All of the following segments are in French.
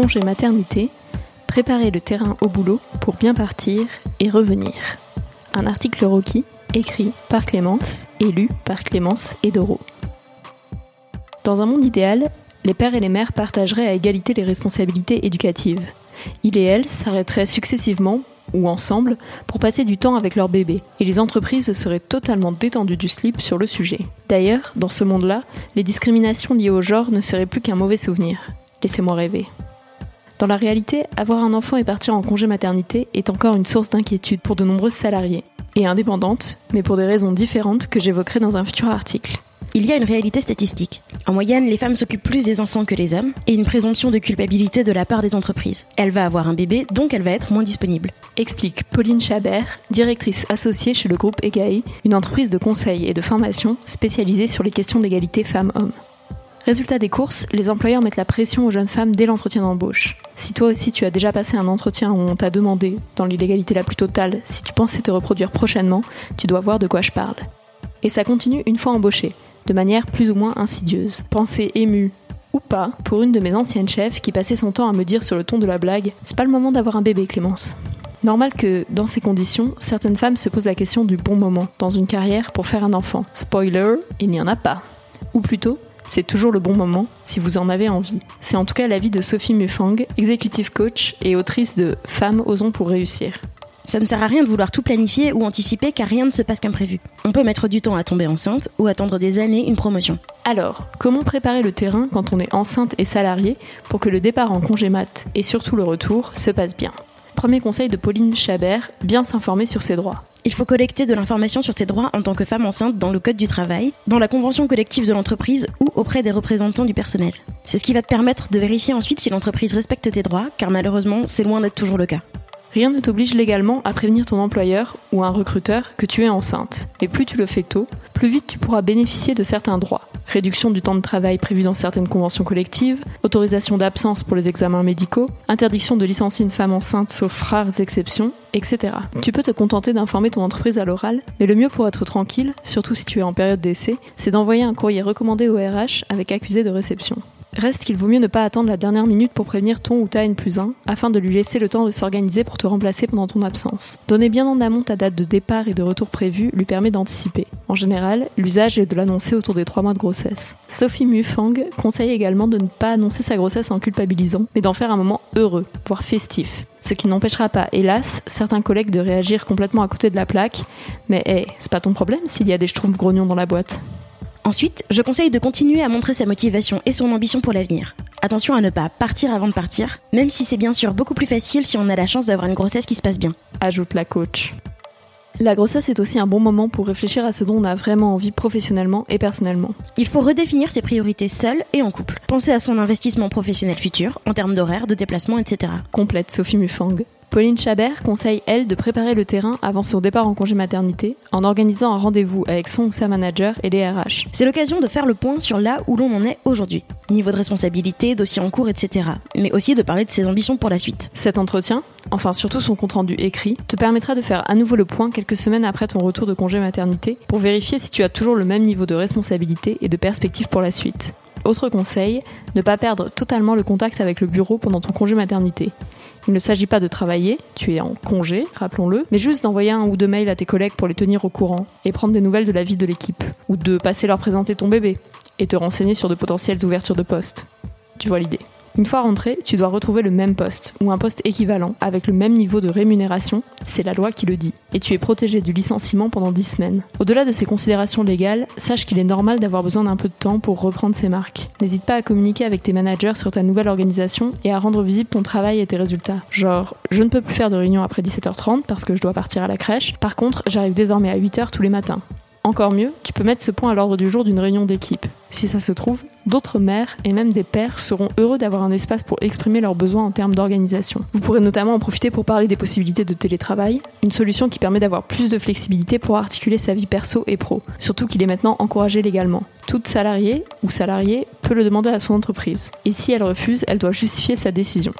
Congé maternité, préparer le terrain au boulot pour bien partir et revenir. Un article Rocky écrit par Clémence et lu par Clémence et Doro. Dans un monde idéal, les pères et les mères partageraient à égalité les responsabilités éducatives. Il et elle s'arrêteraient successivement ou ensemble pour passer du temps avec leur bébé, et les entreprises seraient totalement détendues du slip sur le sujet. D'ailleurs, dans ce monde-là, les discriminations liées au genre ne seraient plus qu'un mauvais souvenir. Laissez-moi rêver. Dans la réalité, avoir un enfant et partir en congé maternité est encore une source d'inquiétude pour de nombreux salariés, et indépendantes, mais pour des raisons différentes que j'évoquerai dans un futur article. Il y a une réalité statistique. En moyenne, les femmes s'occupent plus des enfants que les hommes, et une présomption de culpabilité de la part des entreprises. Elle va avoir un bébé, donc elle va être moins disponible. Explique Pauline Chabert, directrice associée chez le groupe EGAI, une entreprise de conseil et de formation spécialisée sur les questions d'égalité femmes-hommes. Résultat des courses, les employeurs mettent la pression aux jeunes femmes dès l'entretien d'embauche. Si toi aussi tu as déjà passé un entretien où on t'a demandé, dans l'illégalité la plus totale, si tu pensais te reproduire prochainement, tu dois voir de quoi je parle. Et ça continue une fois embauché, de manière plus ou moins insidieuse. Pensée émue, ou pas, pour une de mes anciennes chefs qui passait son temps à me dire sur le ton de la blague C'est pas le moment d'avoir un bébé, Clémence. Normal que, dans ces conditions, certaines femmes se posent la question du bon moment dans une carrière pour faire un enfant. Spoiler, il n'y en a pas. Ou plutôt, c'est toujours le bon moment si vous en avez envie. C'est en tout cas l'avis de Sophie Mufang, executive coach et autrice de Femmes osons pour réussir. Ça ne sert à rien de vouloir tout planifier ou anticiper car rien ne se passe comme prévu. On peut mettre du temps à tomber enceinte ou attendre des années une promotion. Alors, comment préparer le terrain quand on est enceinte et salarié pour que le départ en congé mat et surtout le retour se passe bien? Premier conseil de Pauline Chabert, bien s'informer sur ses droits. Il faut collecter de l'information sur tes droits en tant que femme enceinte dans le Code du travail, dans la convention collective de l'entreprise ou auprès des représentants du personnel. C'est ce qui va te permettre de vérifier ensuite si l'entreprise respecte tes droits, car malheureusement, c'est loin d'être toujours le cas. Rien ne t'oblige légalement à prévenir ton employeur ou un recruteur que tu es enceinte. Et plus tu le fais tôt, plus vite tu pourras bénéficier de certains droits. Réduction du temps de travail prévu dans certaines conventions collectives, autorisation d'absence pour les examens médicaux, interdiction de licencier une femme enceinte sauf rares exceptions, etc. Tu peux te contenter d'informer ton entreprise à l'oral, mais le mieux pour être tranquille, surtout si tu es en période d'essai, c'est d'envoyer un courrier recommandé au RH avec accusé de réception. Reste qu'il vaut mieux ne pas attendre la dernière minute pour prévenir ton ou ta N plus 1, afin de lui laisser le temps de s'organiser pour te remplacer pendant ton absence. Donner bien en amont ta date de départ et de retour prévue lui permet d'anticiper. En général, l'usage est de l'annoncer autour des 3 mois de grossesse. Sophie Mufang conseille également de ne pas annoncer sa grossesse en culpabilisant, mais d'en faire un moment heureux, voire festif. Ce qui n'empêchera pas, hélas, certains collègues de réagir complètement à côté de la plaque. Mais hé, c'est pas ton problème s'il y a des schtroumpfs grognons dans la boîte. Ensuite, je conseille de continuer à montrer sa motivation et son ambition pour l'avenir. Attention à ne pas partir avant de partir, même si c'est bien sûr beaucoup plus facile si on a la chance d'avoir une grossesse qui se passe bien. Ajoute la coach. La grossesse est aussi un bon moment pour réfléchir à ce dont on a vraiment envie professionnellement et personnellement. Il faut redéfinir ses priorités seul et en couple. Penser à son investissement professionnel futur, en termes d'horaire, de déplacement, etc. Complète Sophie Mufang. Pauline Chabert conseille, elle, de préparer le terrain avant son départ en congé maternité en organisant un rendez-vous avec son ou sa manager et les RH. C'est l'occasion de faire le point sur là où l'on en est aujourd'hui. Niveau de responsabilité, dossier en cours, etc. Mais aussi de parler de ses ambitions pour la suite. Cet entretien, enfin surtout son compte-rendu écrit, te permettra de faire à nouveau le point quelques semaines après ton retour de congé maternité pour vérifier si tu as toujours le même niveau de responsabilité et de perspective pour la suite. Autre conseil, ne pas perdre totalement le contact avec le bureau pendant ton congé maternité. Il ne s'agit pas de travailler, tu es en congé, rappelons-le, mais juste d'envoyer un ou deux mails à tes collègues pour les tenir au courant et prendre des nouvelles de la vie de l'équipe, ou de passer leur présenter ton bébé et te renseigner sur de potentielles ouvertures de poste. Tu vois l'idée? Une fois rentré, tu dois retrouver le même poste ou un poste équivalent avec le même niveau de rémunération, c'est la loi qui le dit, et tu es protégé du licenciement pendant 10 semaines. Au-delà de ces considérations légales, sache qu'il est normal d'avoir besoin d'un peu de temps pour reprendre ses marques. N'hésite pas à communiquer avec tes managers sur ta nouvelle organisation et à rendre visible ton travail et tes résultats. Genre, je ne peux plus faire de réunion après 17h30 parce que je dois partir à la crèche, par contre, j'arrive désormais à 8h tous les matins. Encore mieux, tu peux mettre ce point à l'ordre du jour d'une réunion d'équipe. Si ça se trouve, d'autres mères et même des pères seront heureux d'avoir un espace pour exprimer leurs besoins en termes d'organisation. Vous pourrez notamment en profiter pour parler des possibilités de télétravail, une solution qui permet d'avoir plus de flexibilité pour articuler sa vie perso et pro, surtout qu'il est maintenant encouragé légalement. Toute salariée ou salarié peut le demander à son entreprise, et si elle refuse, elle doit justifier sa décision.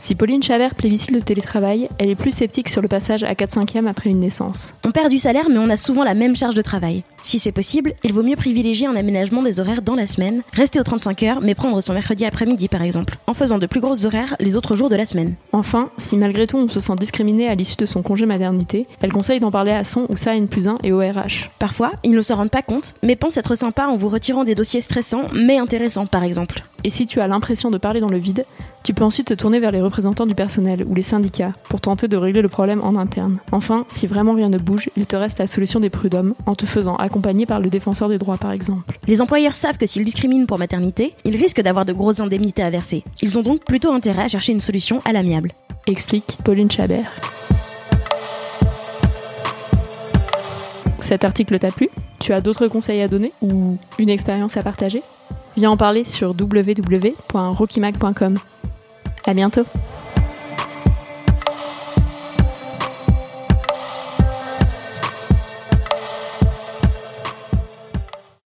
Si Pauline Chavert plébiscite le télétravail, elle est plus sceptique sur le passage à 4 5 e après une naissance. On perd du salaire, mais on a souvent la même charge de travail. Si c'est possible, il vaut mieux privilégier un aménagement des horaires dans la semaine, rester aux 35 heures, mais prendre son mercredi après-midi par exemple, en faisant de plus grosses horaires les autres jours de la semaine. Enfin, si malgré tout on se sent discriminé à l'issue de son congé maternité, elle conseille d'en parler à son ou sa N plus 1 et au RH. Parfois, ils ne se rendent pas compte, mais pensent être sympas en vous retirant des dossiers stressants mais intéressants par exemple. Et si tu as l'impression de parler dans le vide, tu peux ensuite te tourner vers les représentants du personnel ou les syndicats pour tenter de régler le problème en interne. Enfin, si vraiment rien ne bouge, il te reste la solution des prud'hommes en te faisant accompagner par le défenseur des droits par exemple. Les employeurs savent que s'ils discriminent pour maternité, ils risquent d'avoir de grosses indemnités à verser. Ils ont donc plutôt intérêt à chercher une solution à l'amiable. Explique Pauline Chabert. Cet article t'a plu? Tu as d'autres conseils à donner ou une expérience à partager? Viens en parler sur www.rockymac.com. À bientôt